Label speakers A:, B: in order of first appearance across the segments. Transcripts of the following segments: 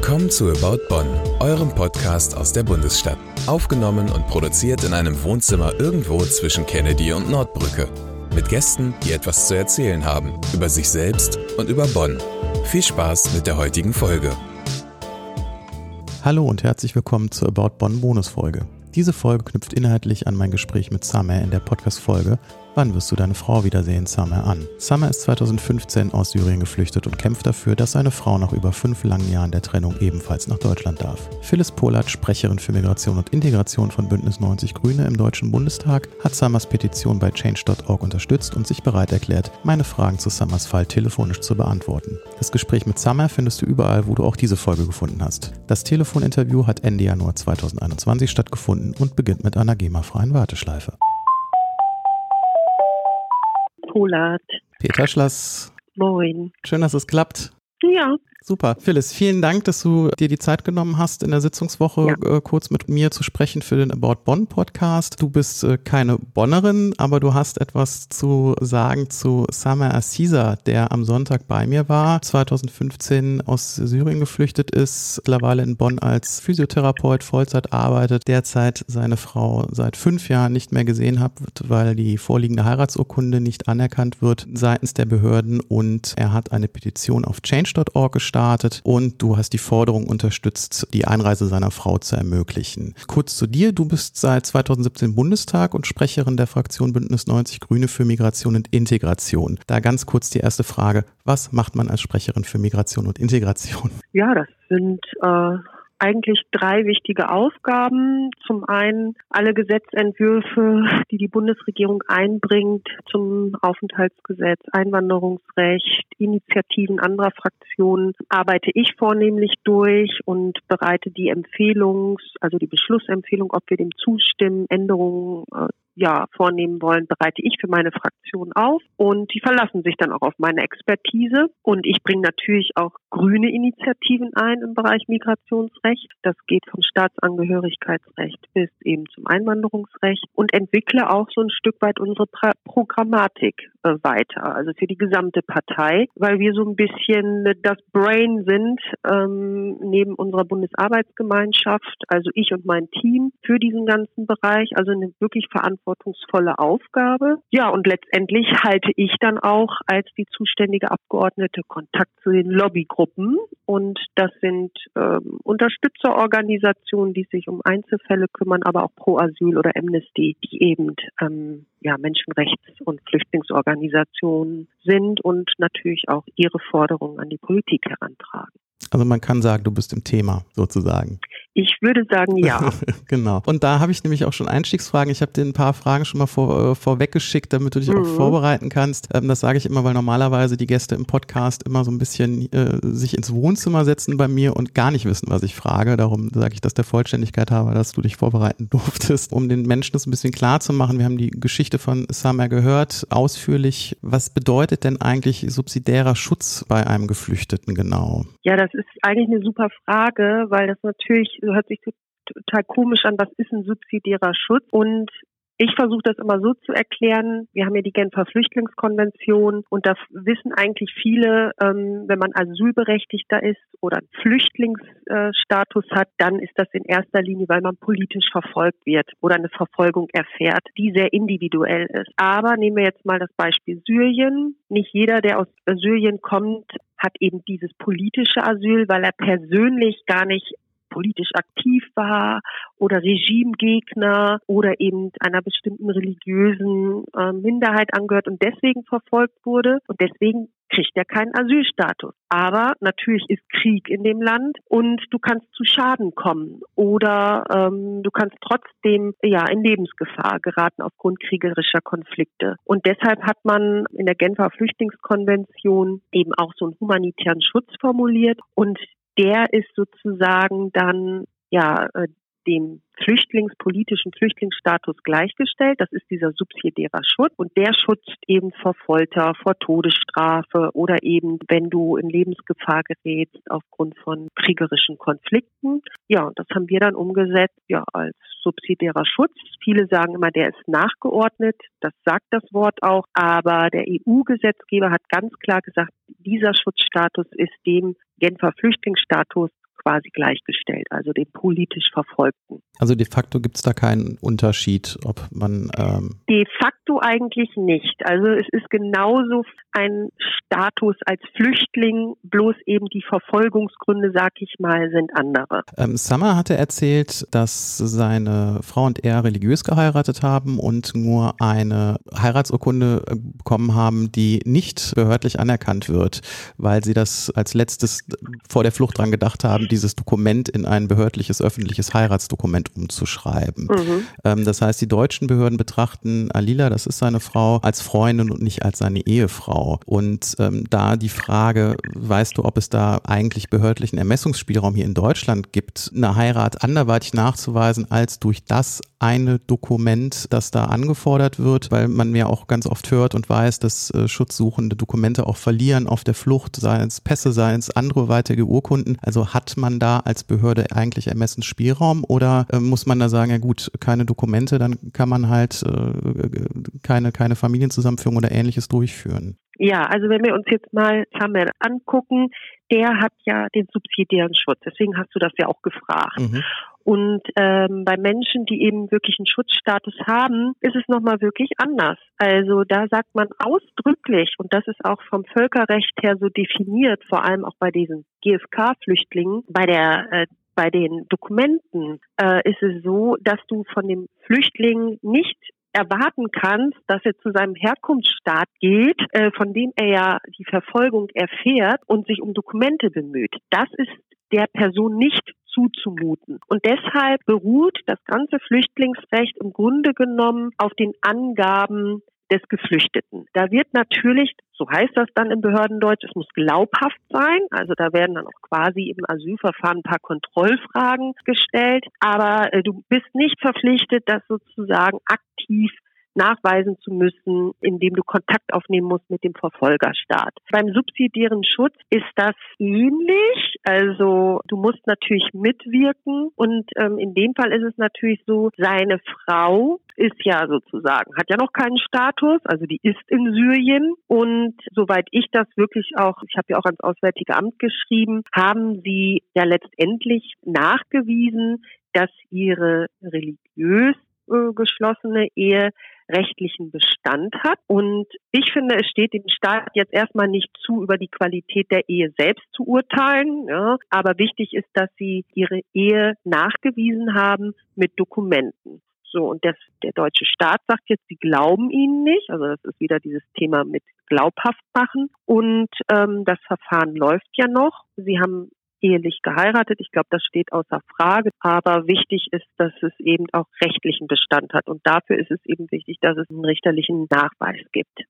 A: Willkommen zu About Bonn, eurem Podcast aus der Bundesstadt. Aufgenommen und produziert in einem Wohnzimmer irgendwo zwischen Kennedy und Nordbrücke. Mit Gästen, die etwas zu erzählen haben über sich selbst und über Bonn. Viel Spaß mit der heutigen Folge.
B: Hallo und herzlich willkommen zur About Bonn Bonusfolge. Diese Folge knüpft inhaltlich an mein Gespräch mit Samer in der Podcast-Folge Wann wirst du deine Frau wiedersehen, Summer an? Summer ist 2015 aus Syrien geflüchtet und kämpft dafür, dass seine Frau nach über fünf langen Jahren der Trennung ebenfalls nach Deutschland darf. Phyllis Polat, Sprecherin für Migration und Integration von Bündnis 90 Grüne im Deutschen Bundestag, hat Summers Petition bei change.org unterstützt und sich bereit erklärt, meine Fragen zu Summers Fall telefonisch zu beantworten. Das Gespräch mit Summer findest du überall, wo du auch diese Folge gefunden hast. Das Telefoninterview hat Ende Januar 2021 stattgefunden und beginnt mit einer GEMA-freien Warteschleife.
C: Polat.
B: Peter Schlass.
C: Moin.
B: Schön, dass es klappt.
C: Ja.
B: Super. Phyllis, vielen Dank, dass du dir die Zeit genommen hast, in der Sitzungswoche ja. äh, kurz mit mir zu sprechen für den About Bonn Podcast. Du bist äh, keine Bonnerin, aber du hast etwas zu sagen zu Samer Aziza, der am Sonntag bei mir war, 2015 aus Syrien geflüchtet ist, mittlerweile in Bonn als Physiotherapeut Vollzeit arbeitet, derzeit seine Frau seit fünf Jahren nicht mehr gesehen hat, weil die vorliegende Heiratsurkunde nicht anerkannt wird seitens der Behörden und er hat eine Petition auf change.org gestartet gestartet und du hast die Forderung unterstützt, die Einreise seiner Frau zu ermöglichen. Kurz zu dir, du bist seit 2017 Bundestag und Sprecherin der Fraktion Bündnis 90 Grüne für Migration und Integration. Da ganz kurz die erste Frage, was macht man als Sprecherin für Migration und Integration?
C: Ja, das sind äh eigentlich drei wichtige Aufgaben. Zum einen alle Gesetzentwürfe, die die Bundesregierung einbringt zum Aufenthaltsgesetz, Einwanderungsrecht, Initiativen anderer Fraktionen arbeite ich vornehmlich durch und bereite die Empfehlungs-, also die Beschlussempfehlung, ob wir dem zustimmen, Änderungen äh, ja, vornehmen wollen, bereite ich für meine Fraktion auf. Und die verlassen sich dann auch auf meine Expertise. Und ich bringe natürlich auch grüne Initiativen ein im Bereich Migrationsrecht. Das geht vom Staatsangehörigkeitsrecht bis eben zum Einwanderungsrecht. Und entwickle auch so ein Stück weit unsere pra Programmatik äh, weiter, also für die gesamte Partei, weil wir so ein bisschen das Brain sind ähm, neben unserer Bundesarbeitsgemeinschaft, also ich und mein Team für diesen ganzen Bereich, also eine wirklich verantwortungsvolle Aufgabe. Ja, und letztendlich halte ich dann auch als die zuständige Abgeordnete Kontakt zu den Lobbygruppen. Und das sind ähm, Unterstützerorganisationen, die sich um Einzelfälle kümmern, aber auch Pro Asyl oder Amnesty, die eben ähm, ja, Menschenrechts- und Flüchtlingsorganisationen sind und natürlich auch ihre Forderungen an die Politik herantragen.
B: Also man kann sagen, du bist im Thema sozusagen.
C: Ich würde sagen, ja.
B: genau. Und da habe ich nämlich auch schon Einstiegsfragen. Ich habe dir ein paar Fragen schon mal vor, äh, vorweggeschickt, damit du dich mhm. auch vorbereiten kannst. Ähm, das sage ich immer, weil normalerweise die Gäste im Podcast immer so ein bisschen äh, sich ins Wohnzimmer setzen bei mir und gar nicht wissen, was ich frage. Darum sage ich das der Vollständigkeit habe, dass du dich vorbereiten durftest, um den Menschen das ein bisschen klar zu machen. Wir haben die Geschichte von Samer gehört, ausführlich. Was bedeutet denn eigentlich subsidiärer Schutz bei einem Geflüchteten genau?
C: Ja, das ist eigentlich eine super Frage, weil das natürlich hört sich total komisch an, was ist ein subsidiärer Schutz? Und ich versuche das immer so zu erklären. Wir haben ja die Genfer Flüchtlingskonvention und da wissen eigentlich viele, ähm, wenn man Asylberechtigter ist oder einen Flüchtlingsstatus hat, dann ist das in erster Linie, weil man politisch verfolgt wird oder eine Verfolgung erfährt, die sehr individuell ist. Aber nehmen wir jetzt mal das Beispiel Syrien. Nicht jeder, der aus Syrien kommt, hat eben dieses politische Asyl, weil er persönlich gar nicht politisch aktiv war oder Regimegegner oder eben einer bestimmten religiösen äh, Minderheit angehört und deswegen verfolgt wurde und deswegen kriegt er keinen Asylstatus. Aber natürlich ist Krieg in dem Land und du kannst zu Schaden kommen oder ähm, du kannst trotzdem ja in Lebensgefahr geraten aufgrund kriegerischer Konflikte. Und deshalb hat man in der Genfer Flüchtlingskonvention eben auch so einen humanitären Schutz formuliert und der ist sozusagen dann ja äh, dem flüchtlingspolitischen Flüchtlingsstatus gleichgestellt. Das ist dieser subsidiärer Schutz und der schützt eben vor Folter, vor Todesstrafe oder eben, wenn du in Lebensgefahr gerätst aufgrund von kriegerischen Konflikten. Ja, und das haben wir dann umgesetzt, ja, als subsidiärer Schutz. Viele sagen immer, der ist nachgeordnet. Das sagt das Wort auch. Aber der EU-Gesetzgeber hat ganz klar gesagt, dieser Schutzstatus ist dem Genfer Flüchtlingsstatus quasi gleichgestellt, also den politisch Verfolgten.
B: Also de facto gibt es da keinen Unterschied, ob man.
C: Ähm de facto eigentlich nicht. Also es ist genauso ein Status als Flüchtling, bloß eben die Verfolgungsgründe, sag ich mal, sind andere.
B: Ähm, Summer hatte erzählt, dass seine Frau und er religiös geheiratet haben und nur eine Heiratsurkunde äh, bekommen haben, die nicht behördlich anerkannt wird, weil sie das als letztes vor der Flucht dran gedacht haben, dieses Dokument in ein behördliches öffentliches Heiratsdokument umzuschreiben. Mhm. Ähm, das heißt, die deutschen Behörden betrachten Alila, das ist seine Frau, als Freundin und nicht als seine Ehefrau. Und ähm, da die Frage, weißt du, ob es da eigentlich behördlichen Ermessungsspielraum hier in Deutschland gibt, eine Heirat anderweitig nachzuweisen als durch das eine Dokument, das da angefordert wird, weil man ja auch ganz oft hört und weiß, dass äh, Schutzsuchende Dokumente auch verlieren auf der Flucht, seien es Pässe, seien es andere weitere Urkunden. Also hat man da als Behörde eigentlich Ermessensspielraum oder äh, muss man da sagen, ja gut, keine Dokumente, dann kann man halt äh, keine, keine Familienzusammenführung oder ähnliches durchführen?
C: Ja, also wenn wir uns jetzt mal Samuel angucken, der hat ja den subsidiären Schutz. Deswegen hast du das ja auch gefragt. Mhm. Und ähm, bei Menschen, die eben wirklich einen Schutzstatus haben, ist es nochmal wirklich anders. Also da sagt man ausdrücklich, und das ist auch vom Völkerrecht her so definiert, vor allem auch bei diesen GFK-Flüchtlingen, bei der äh, bei den Dokumenten äh, ist es so, dass du von dem Flüchtling nicht erwarten kannst, dass er zu seinem Herkunftsstaat geht, äh, von dem er ja die Verfolgung erfährt und sich um Dokumente bemüht. Das ist der Person nicht zuzumuten. Und deshalb beruht das ganze Flüchtlingsrecht im Grunde genommen auf den Angaben des Geflüchteten. Da wird natürlich, so heißt das dann im Behördendeutsch, es muss glaubhaft sein. Also da werden dann auch quasi im Asylverfahren ein paar Kontrollfragen gestellt. Aber äh, du bist nicht verpflichtet, das sozusagen aktiv nachweisen zu müssen, indem du Kontakt aufnehmen musst mit dem Verfolgerstaat. Beim subsidiären Schutz ist das ähnlich. Also du musst natürlich mitwirken und ähm, in dem Fall ist es natürlich so, seine Frau ist ja sozusagen, hat ja noch keinen Status, also die ist in Syrien und soweit ich das wirklich auch, ich habe ja auch ans Auswärtige Amt geschrieben, haben sie ja letztendlich nachgewiesen, dass ihre religiös äh, geschlossene Ehe rechtlichen Bestand hat. Und ich finde, es steht dem Staat jetzt erstmal nicht zu, über die Qualität der Ehe selbst zu urteilen. Ja. Aber wichtig ist, dass sie ihre Ehe nachgewiesen haben mit Dokumenten. So, und das, der deutsche Staat sagt jetzt, sie glauben ihnen nicht. Also das ist wieder dieses Thema mit glaubhaft machen. Und ähm, das Verfahren läuft ja noch. Sie haben ehelich geheiratet. Ich glaube, das steht außer Frage. Aber wichtig ist, dass es eben auch rechtlichen Bestand hat. Und dafür ist es eben wichtig, dass es einen richterlichen Nachweis gibt.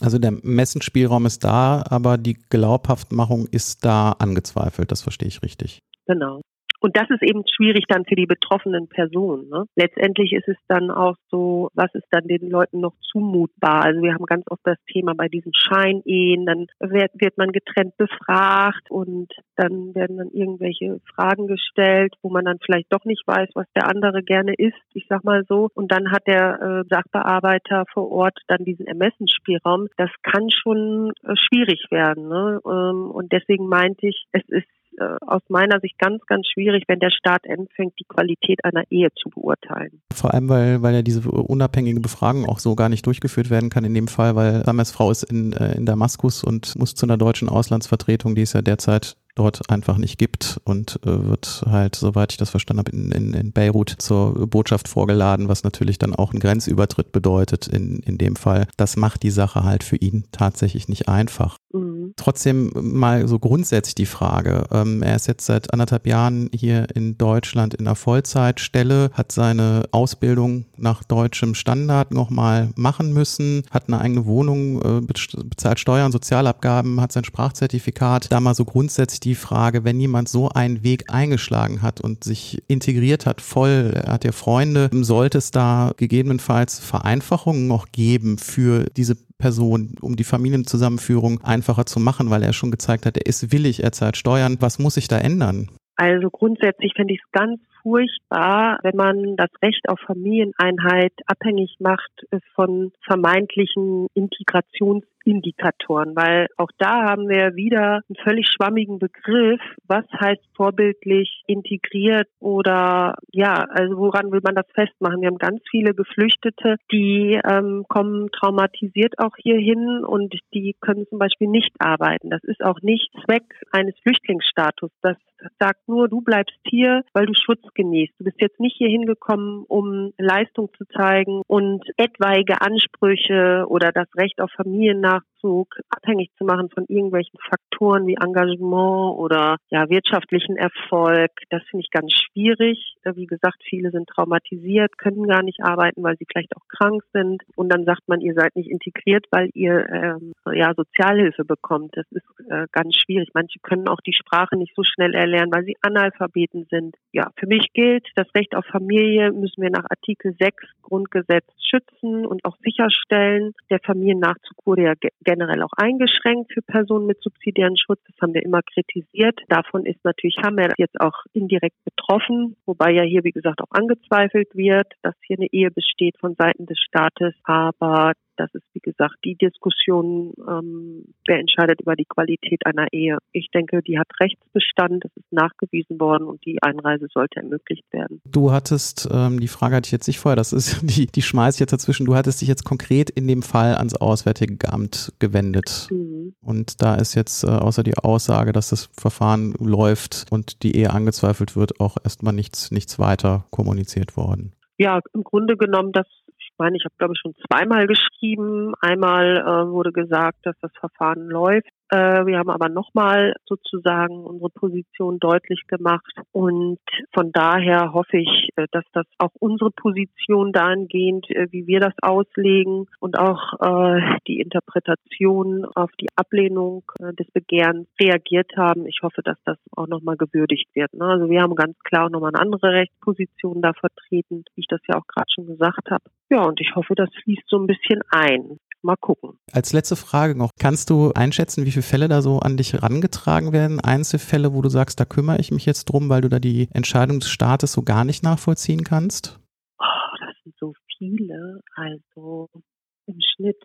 B: Also der Messenspielraum ist da, aber die Glaubhaftmachung ist da angezweifelt. Das verstehe ich richtig.
C: Genau. Und das ist eben schwierig dann für die betroffenen Personen. Ne? Letztendlich ist es dann auch so, was ist dann den Leuten noch zumutbar? Also wir haben ganz oft das Thema bei diesen Scheinehen, dann wird, wird man getrennt befragt und dann werden dann irgendwelche Fragen gestellt, wo man dann vielleicht doch nicht weiß, was der andere gerne isst, ich sag mal so. Und dann hat der äh, Sachbearbeiter vor Ort dann diesen Ermessensspielraum. Das kann schon äh, schwierig werden. Ne? Ähm, und deswegen meinte ich, es ist äh, aus meiner Sicht ganz, ganz schwierig, wenn der Staat anfängt, die Qualität einer Ehe zu beurteilen.
B: Vor allem, weil, weil ja diese unabhängige Befragung auch so gar nicht durchgeführt werden kann in dem Fall, weil Samers Frau ist in, äh, in Damaskus und muss zu einer deutschen Auslandsvertretung, die es ja derzeit dort einfach nicht gibt und äh, wird halt, soweit ich das verstanden habe, in, in, in Beirut zur Botschaft vorgeladen, was natürlich dann auch einen Grenzübertritt bedeutet in, in dem Fall. Das macht die Sache halt für ihn tatsächlich nicht einfach. Mhm. Trotzdem mal so grundsätzlich die Frage. Ähm, er ist jetzt seit anderthalb Jahren hier in Deutschland in einer Vollzeitstelle, hat seine Ausbildung nach deutschem Standard nochmal machen müssen, hat eine eigene Wohnung, äh, bezahlt Steuern, Sozialabgaben, hat sein Sprachzertifikat. Da mal so grundsätzlich die Frage, wenn jemand so einen Weg eingeschlagen hat und sich integriert hat, voll, er hat ja Freunde, sollte es da gegebenenfalls Vereinfachungen noch geben für diese Person, um die Familienzusammenführung einfacher zu machen, weil er schon gezeigt hat, er ist willig, er zahlt Steuern. Was muss sich da ändern?
C: Also grundsätzlich finde ich es ganz furchtbar, wenn man das Recht auf Familieneinheit abhängig macht von vermeintlichen Integrations Indikatoren, weil auch da haben wir wieder einen völlig schwammigen Begriff. Was heißt vorbildlich integriert oder ja, also woran will man das festmachen? Wir haben ganz viele Geflüchtete, die ähm, kommen traumatisiert auch hier hin und die können zum Beispiel nicht arbeiten. Das ist auch nicht Zweck eines Flüchtlingsstatus. Das sagt nur, du bleibst hier, weil du Schutz genießt. Du bist jetzt nicht hier hingekommen, um Leistung zu zeigen und etwaige Ansprüche oder das Recht auf half Familiennachzug abhängig zu machen von irgendwelchen Faktoren wie Engagement oder ja, wirtschaftlichen Erfolg. Das finde ich ganz schwierig. Wie gesagt, viele sind traumatisiert, können gar nicht arbeiten, weil sie vielleicht auch krank sind. Und dann sagt man, ihr seid nicht integriert, weil ihr ähm, ja Sozialhilfe bekommt. Das ist äh, ganz schwierig. Manche können auch die Sprache nicht so schnell erlernen, weil sie Analphabeten sind. Ja, für mich gilt, das Recht auf Familie müssen wir nach Artikel 6 Grundgesetz schützen und auch sicherstellen. Der Familiennachzug wurde ja generell auch eingeschränkt für Personen mit subsidiären Schutz. Das haben wir immer kritisiert. Davon ist natürlich Hammer jetzt auch indirekt betroffen, wobei ja hier, wie gesagt, auch angezweifelt wird, dass hier eine Ehe besteht von Seiten des Staates. Aber das ist, wie gesagt, die Diskussion, ähm, wer entscheidet über die Qualität einer Ehe. Ich denke, die hat Rechtsbestand, das ist nachgewiesen worden und die Einreise sollte ermöglicht werden.
B: Du hattest, ähm, die Frage hatte ich jetzt nicht vorher, das ist, die, die schmeiß ich jetzt dazwischen, du hattest dich jetzt konkret in dem Fall ans Auswärtige Amt gewendet. Mhm. Und da ist jetzt äh, außer die Aussage, dass das Verfahren läuft und die Ehe angezweifelt wird, auch erstmal nichts, nichts weiter kommuniziert worden.
C: Ja, im Grunde genommen, dass meine, ich habe, glaube ich, schon zweimal geschrieben. Einmal äh, wurde gesagt, dass das Verfahren läuft. Äh, wir haben aber nochmal sozusagen unsere Position deutlich gemacht. Und von daher hoffe ich, äh, dass das auch unsere Position dahingehend, äh, wie wir das auslegen und auch die Interpretation auf die Ablehnung des Begehrens reagiert haben. Ich hoffe, dass das auch nochmal gewürdigt wird. Ne? Also wir haben ganz klar nochmal eine andere Rechtsposition da vertreten, wie ich das ja auch gerade schon gesagt habe. Ja, und ich hoffe, das fließt so ein bisschen ein. Mal gucken.
B: Als letzte Frage noch, kannst du einschätzen, wie viele Fälle da so an dich herangetragen werden? Einzelfälle, wo du sagst, da kümmere ich mich jetzt drum, weil du da die Entscheidung des Staates so gar nicht nachvollziehen kannst?
C: Oh, das sind so viele. Also im Schnitt,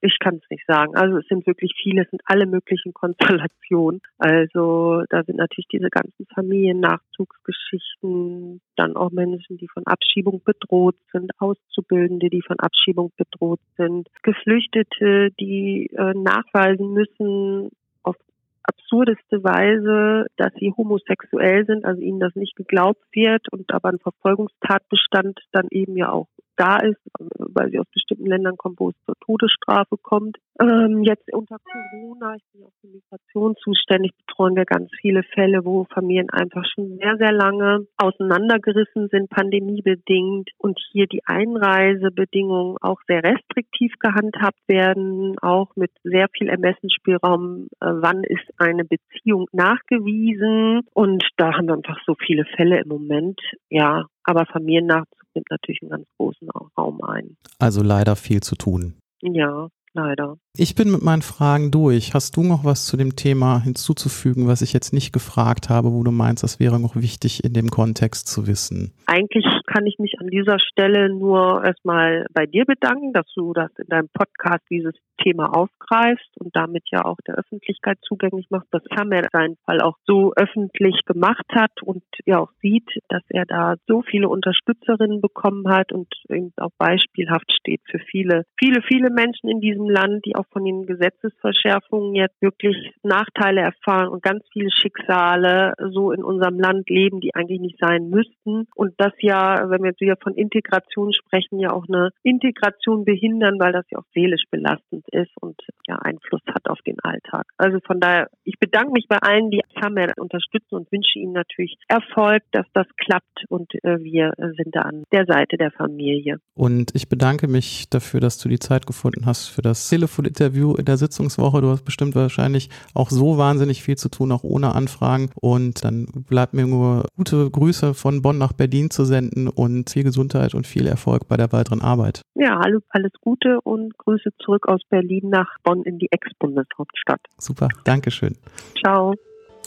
C: ich kann es nicht sagen. Also es sind wirklich viele, es sind alle möglichen Konstellationen. Also da sind natürlich diese ganzen Familiennachzugsgeschichten, dann auch Menschen, die von Abschiebung bedroht sind, Auszubildende, die von Abschiebung bedroht sind, Geflüchtete, die äh, nachweisen müssen, auf absurdeste Weise, dass sie homosexuell sind, also ihnen das nicht geglaubt wird und aber ein Verfolgungstatbestand dann eben ja auch da ist, weil sie aus bestimmten Ländern kommt, wo es zur Todesstrafe kommt. Ähm, jetzt unter Corona, ich bin auch für Migration zuständig, betreuen wir ganz viele Fälle, wo Familien einfach schon sehr, sehr lange auseinandergerissen sind, pandemiebedingt und hier die Einreisebedingungen auch sehr restriktiv gehandhabt werden, auch mit sehr viel Ermessensspielraum, äh, wann ist eine Beziehung nachgewiesen. Und da haben wir einfach so viele Fälle im Moment, ja, aber Familiennachzug nimmt natürlich einen ganz großen Raum ein.
B: Also leider viel zu tun.
C: Ja, leider.
B: Ich bin mit meinen Fragen durch. Hast du noch was zu dem Thema hinzuzufügen, was ich jetzt nicht gefragt habe, wo du meinst, das wäre noch wichtig in dem Kontext zu wissen?
C: Eigentlich kann ich mich an dieser Stelle nur erstmal bei dir bedanken, dass du das in deinem Podcast dieses Thema aufgreifst und damit ja auch der Öffentlichkeit zugänglich machst, dass Hammer seinen Fall auch so öffentlich gemacht hat und ja auch sieht, dass er da so viele Unterstützerinnen bekommen hat und eben auch beispielhaft steht für viele, viele, viele Menschen in diesem Land, die auch von den Gesetzesverschärfungen jetzt wirklich Nachteile erfahren und ganz viele Schicksale so in unserem Land leben, die eigentlich nicht sein müssten. Und das ja, wenn wir jetzt wieder von Integration sprechen, ja auch eine Integration behindern, weil das ja auch seelisch belastend ist und ja Einfluss hat auf den Alltag. Also von daher, ich bedanke mich bei allen, die Samer unterstützen und wünsche ihnen natürlich Erfolg, dass das klappt und äh, wir sind da an der Seite der Familie.
B: Und ich bedanke mich dafür, dass du die Zeit gefunden hast für das Telefoninterview in der Sitzungswoche. Du hast bestimmt wahrscheinlich auch so wahnsinnig viel zu tun, auch ohne Anfragen. Und dann bleibt mir nur gute Grüße von Bonn nach Berlin zu senden und viel Gesundheit und viel Erfolg bei der weiteren Arbeit.
C: Ja, alles, alles Gute und Grüße zurück aus Berlin nach Bonn in die Ex-Bundeshauptstadt.
B: Super, Dankeschön.
C: Ciao.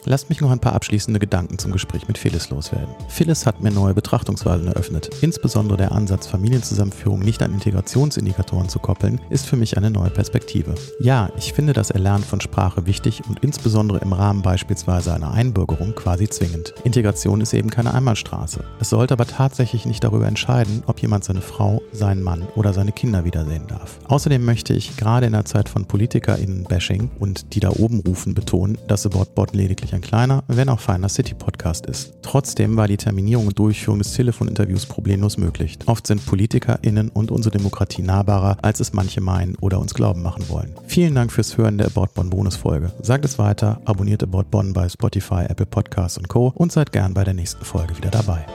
B: Lasst mich noch ein paar abschließende Gedanken zum Gespräch mit Phyllis loswerden. Phyllis hat mir neue Betrachtungsweisen eröffnet. Insbesondere der Ansatz, Familienzusammenführung nicht an Integrationsindikatoren zu koppeln, ist für mich eine neue Perspektive. Ja, ich finde das Erlernen von Sprache wichtig und insbesondere im Rahmen beispielsweise einer Einbürgerung quasi zwingend. Integration ist eben keine Einbahnstraße. Es sollte aber tatsächlich nicht darüber entscheiden, ob jemand seine Frau, seinen Mann oder seine Kinder wiedersehen darf. Außerdem möchte ich gerade in der Zeit von PolitikerInnen-Bashing und die da oben rufen betonen, dass About Bot lediglich ein kleiner, wenn auch feiner City-Podcast ist. Trotzdem war die Terminierung und Durchführung des Telefoninterviews problemlos möglich. Oft sind PolitikerInnen und unsere Demokratie nahbarer, als es manche meinen oder uns glauben machen wollen. Vielen Dank fürs Hören der About Bonn Bonusfolge. Sagt es weiter, abonniert About Bonn bei Spotify, Apple Podcasts und Co. und seid gern bei der nächsten Folge wieder dabei.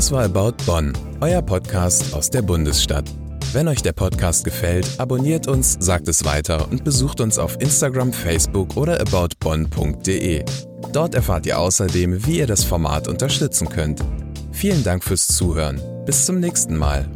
A: Das war About Bonn, euer Podcast aus der Bundesstadt. Wenn euch der Podcast gefällt, abonniert uns, sagt es weiter und besucht uns auf Instagram, Facebook oder aboutbonn.de. Dort erfahrt ihr außerdem, wie ihr das Format unterstützen könnt. Vielen Dank fürs Zuhören. Bis zum nächsten Mal.